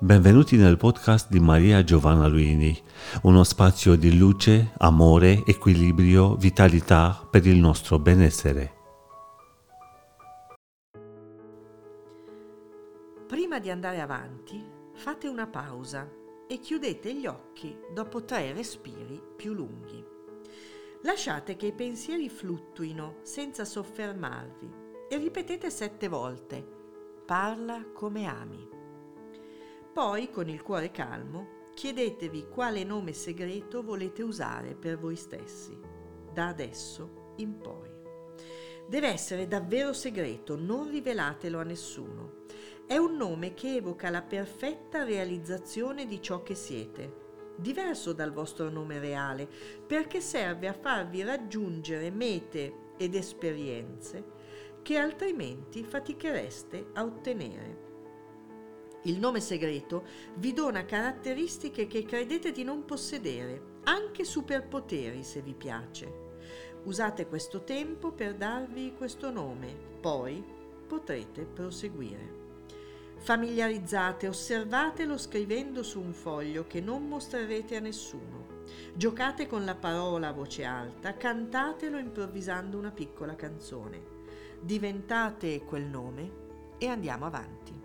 Benvenuti nel podcast di Maria Giovanna Luini, uno spazio di luce, amore, equilibrio, vitalità per il nostro benessere. Prima di andare avanti, fate una pausa e chiudete gli occhi dopo tre respiri più lunghi. Lasciate che i pensieri fluttuino senza soffermarvi e ripetete sette volte, parla come ami. Poi, con il cuore calmo, chiedetevi quale nome segreto volete usare per voi stessi, da adesso in poi. Deve essere davvero segreto, non rivelatelo a nessuno. È un nome che evoca la perfetta realizzazione di ciò che siete, diverso dal vostro nome reale, perché serve a farvi raggiungere mete ed esperienze che altrimenti fatichereste a ottenere. Il nome segreto vi dona caratteristiche che credete di non possedere, anche superpoteri se vi piace. Usate questo tempo per darvi questo nome, poi potrete proseguire. Familiarizzate, osservatelo scrivendo su un foglio che non mostrerete a nessuno. Giocate con la parola a voce alta, cantatelo improvvisando una piccola canzone. Diventate quel nome e andiamo avanti.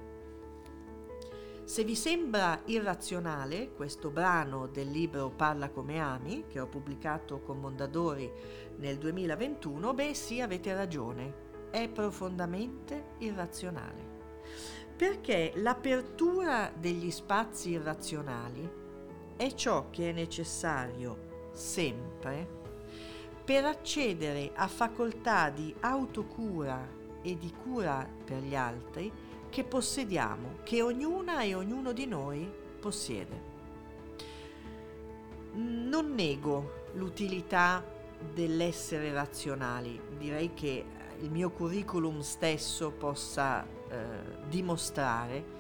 Se vi sembra irrazionale questo brano del libro Parla come ami, che ho pubblicato con Mondadori nel 2021, beh sì, avete ragione, è profondamente irrazionale. Perché l'apertura degli spazi irrazionali è ciò che è necessario sempre per accedere a facoltà di autocura e di cura per gli altri che possediamo, che ognuna e ognuno di noi possiede. Non nego l'utilità dell'essere razionali, direi che il mio curriculum stesso possa eh, dimostrare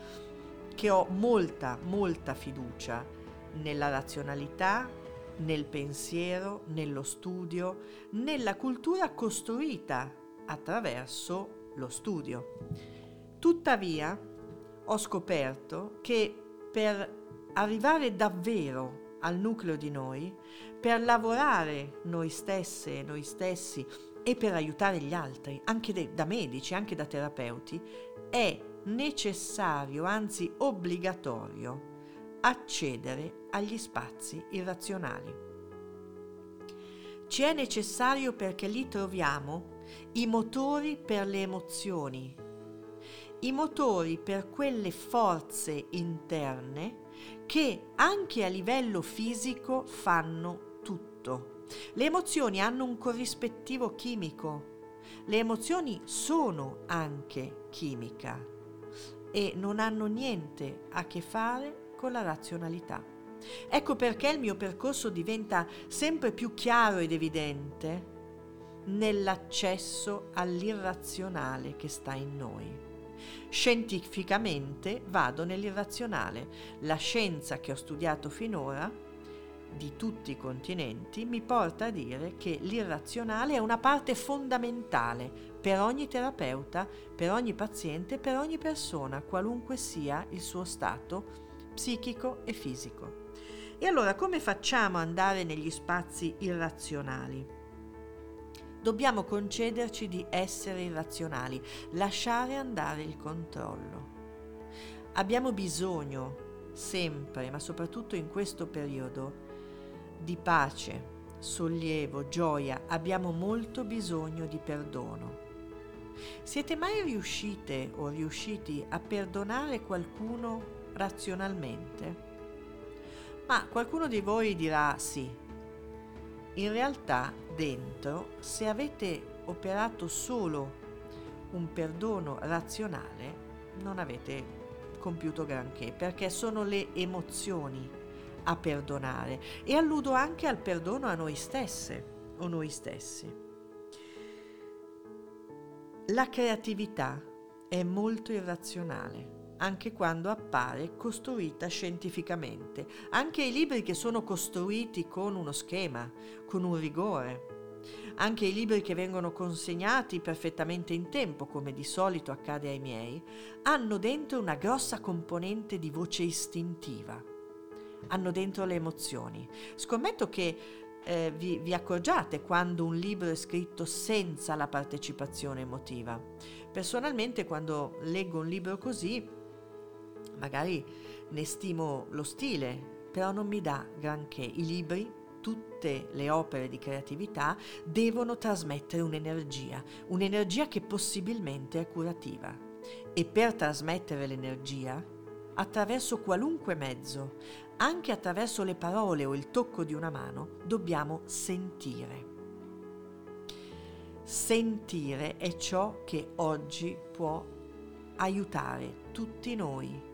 che ho molta, molta fiducia nella razionalità, nel pensiero, nello studio, nella cultura costruita attraverso lo studio. Tuttavia ho scoperto che per arrivare davvero al nucleo di noi, per lavorare noi stesse e noi stessi e per aiutare gli altri, anche de- da medici, anche da terapeuti, è necessario, anzi obbligatorio, accedere agli spazi irrazionali. Ci è necessario perché lì troviamo i motori per le emozioni, i motori per quelle forze interne che anche a livello fisico fanno tutto. Le emozioni hanno un corrispettivo chimico. Le emozioni sono anche chimica e non hanno niente a che fare con la razionalità. Ecco perché il mio percorso diventa sempre più chiaro ed evidente nell'accesso all'irrazionale che sta in noi. Scientificamente vado nell'irrazionale. La scienza che ho studiato finora, di tutti i continenti, mi porta a dire che l'irrazionale è una parte fondamentale per ogni terapeuta, per ogni paziente, per ogni persona, qualunque sia il suo stato psichico e fisico. E allora come facciamo ad andare negli spazi irrazionali? Dobbiamo concederci di essere irrazionali, lasciare andare il controllo. Abbiamo bisogno, sempre, ma soprattutto in questo periodo, di pace, sollievo, gioia. Abbiamo molto bisogno di perdono. Siete mai riuscite o riusciti a perdonare qualcuno razionalmente? Ma qualcuno di voi dirà sì, in realtà dentro, se avete operato solo un perdono razionale, non avete compiuto granché, perché sono le emozioni a perdonare e alludo anche al perdono a noi stesse o noi stessi. La creatività è molto irrazionale anche quando appare costruita scientificamente. Anche i libri che sono costruiti con uno schema, con un rigore, Anche i libri che vengono consegnati perfettamente in tempo, come di solito accade ai miei, hanno dentro una grossa componente di voce istintiva. Hanno dentro le emozioni. Scommetto che eh, vi, vi accorgiate quando un libro è scritto senza la partecipazione emotiva. Personalmente quando leggo un libro così, magari ne stimo lo stile, però non mi dà granché. I libri tutte le opere di creatività devono trasmettere un'energia, un'energia che possibilmente è curativa. E per trasmettere l'energia, attraverso qualunque mezzo, anche attraverso le parole o il tocco di una mano, dobbiamo sentire. Sentire è ciò che oggi può aiutare tutti noi,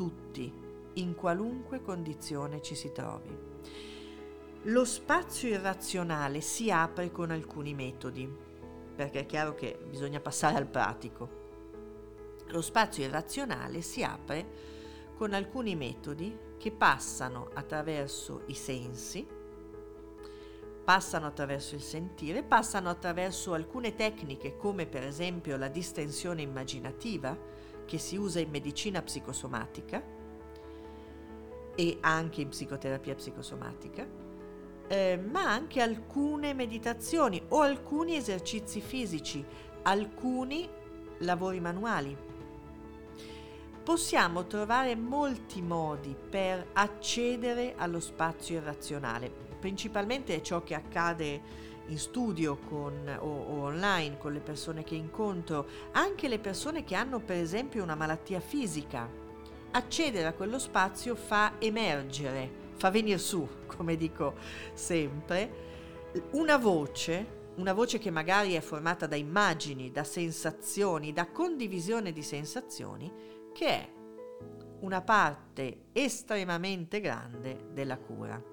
tutti, in qualunque condizione ci si trovi. Lo spazio irrazionale si apre con alcuni metodi, perché è chiaro che bisogna passare al pratico. Lo spazio irrazionale si apre con alcuni metodi che passano attraverso i sensi, passano attraverso il sentire, passano attraverso alcune tecniche come per esempio la distensione immaginativa che si usa in medicina psicosomatica e anche in psicoterapia psicosomatica eh, ma anche alcune meditazioni o alcuni esercizi fisici, alcuni lavori manuali. Possiamo trovare molti modi per accedere allo spazio irrazionale, principalmente è ciò che accade in studio con, o, o, online con le persone che incontro, anche le persone che hanno per esempio una malattia fisica. Accedere a quello spazio fa emergere fa venire su, come dico sempre, una voce, una voce che magari è formata da immagini, da sensazioni, da condivisione di sensazioni, che è una parte estremamente grande della cura.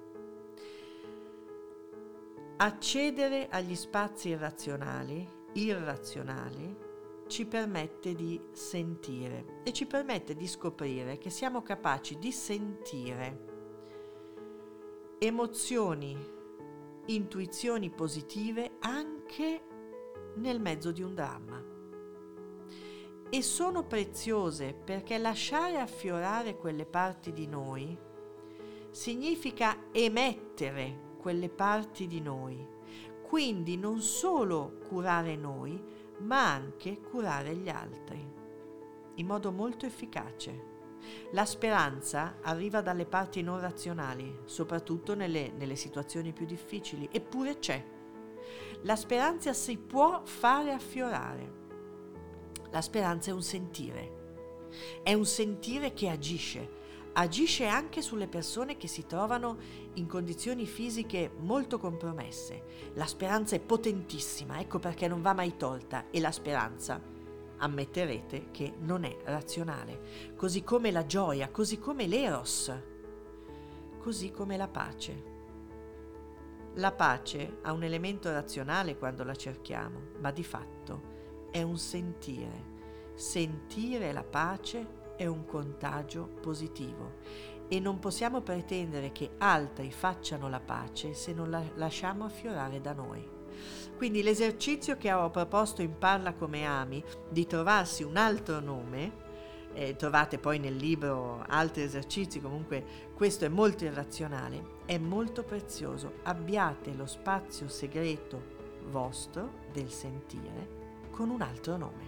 Accedere agli spazi irrazionali, irrazionali, ci permette di sentire e ci permette di scoprire che siamo capaci di sentire emozioni, intuizioni positive anche nel mezzo di un dramma. E sono preziose perché lasciare affiorare quelle parti di noi significa emettere quelle parti di noi, quindi non solo curare noi, ma anche curare gli altri, in modo molto efficace. La speranza arriva dalle parti non razionali, soprattutto nelle, nelle situazioni più difficili, eppure c'è. La speranza si può fare affiorare. La speranza è un sentire, è un sentire che agisce, agisce anche sulle persone che si trovano in condizioni fisiche molto compromesse. La speranza è potentissima, ecco perché non va mai tolta e la speranza ammetterete che non è razionale, così come la gioia, così come l'eros, così come la pace. La pace ha un elemento razionale quando la cerchiamo, ma di fatto è un sentire. Sentire la pace è un contagio positivo e non possiamo pretendere che altri facciano la pace se non la lasciamo affiorare da noi. Quindi l'esercizio che ho proposto in Parla come ami di trovarsi un altro nome, eh, trovate poi nel libro altri esercizi, comunque questo è molto irrazionale, è molto prezioso. Abbiate lo spazio segreto vostro del sentire con un altro nome.